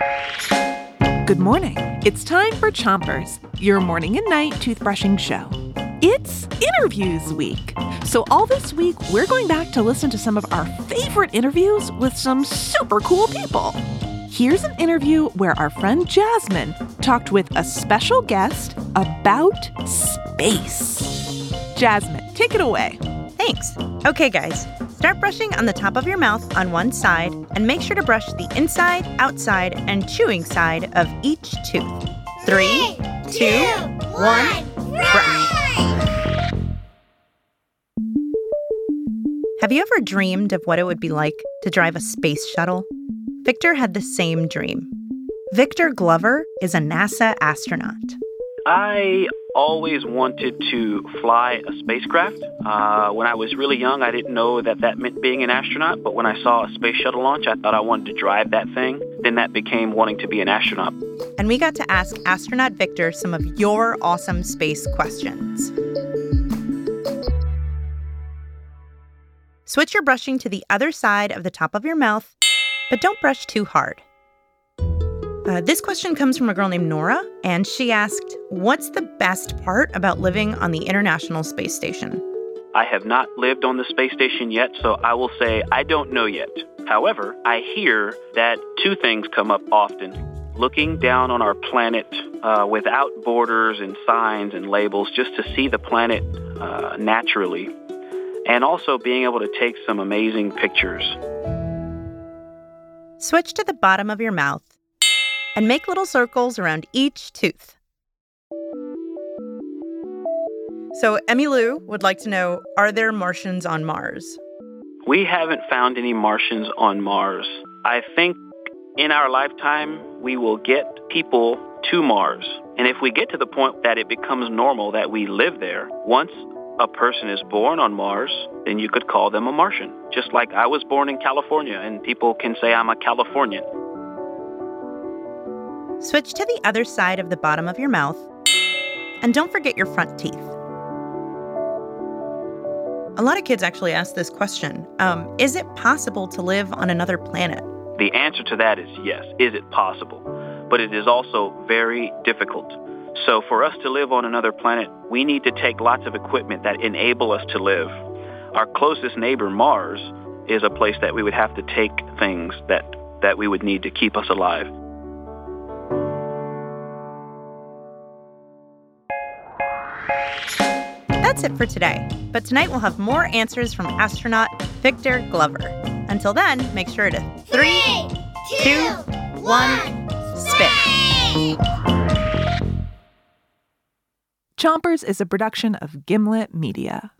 Good morning. It's time for Chompers, your morning and night toothbrushing show. It's interviews week. So, all this week, we're going back to listen to some of our favorite interviews with some super cool people. Here's an interview where our friend Jasmine talked with a special guest about space. Jasmine, take it away. Thanks. Okay, guys, start brushing on the top of your mouth on one side and make sure to brush the inside, outside, and chewing side of each tooth. Three, two, one, brush. Have you ever dreamed of what it would be like to drive a space shuttle? Victor had the same dream. Victor Glover is a NASA astronaut. I always wanted to fly a spacecraft. Uh, when I was really young, I didn't know that that meant being an astronaut, but when I saw a space shuttle launch, I thought I wanted to drive that thing. Then that became wanting to be an astronaut. And we got to ask astronaut Victor some of your awesome space questions. Switch your brushing to the other side of the top of your mouth, but don't brush too hard. Uh, this question comes from a girl named Nora, and she asked, What's the best part about living on the International Space Station? I have not lived on the space station yet, so I will say I don't know yet. However, I hear that two things come up often. Looking down on our planet uh, without borders and signs and labels, just to see the planet uh, naturally, and also being able to take some amazing pictures. Switch to the bottom of your mouth and make little circles around each tooth. So, Emmy Lou would like to know Are there Martians on Mars? We haven't found any Martians on Mars. I think in our lifetime, we will get people to Mars. And if we get to the point that it becomes normal that we live there, once a person is born on Mars, then you could call them a Martian. Just like I was born in California and people can say I'm a Californian. Switch to the other side of the bottom of your mouth. And don't forget your front teeth. A lot of kids actually ask this question um, Is it possible to live on another planet? The answer to that is yes. Is it possible? But it is also very difficult. So for us to live on another planet, we need to take lots of equipment that enable us to live. Our closest neighbor, Mars, is a place that we would have to take things that, that we would need to keep us alive. That's it for today. But tonight we'll have more answers from astronaut Victor Glover. Until then, make sure to three, two, one, spit. Chompers is a production of Gimlet Media.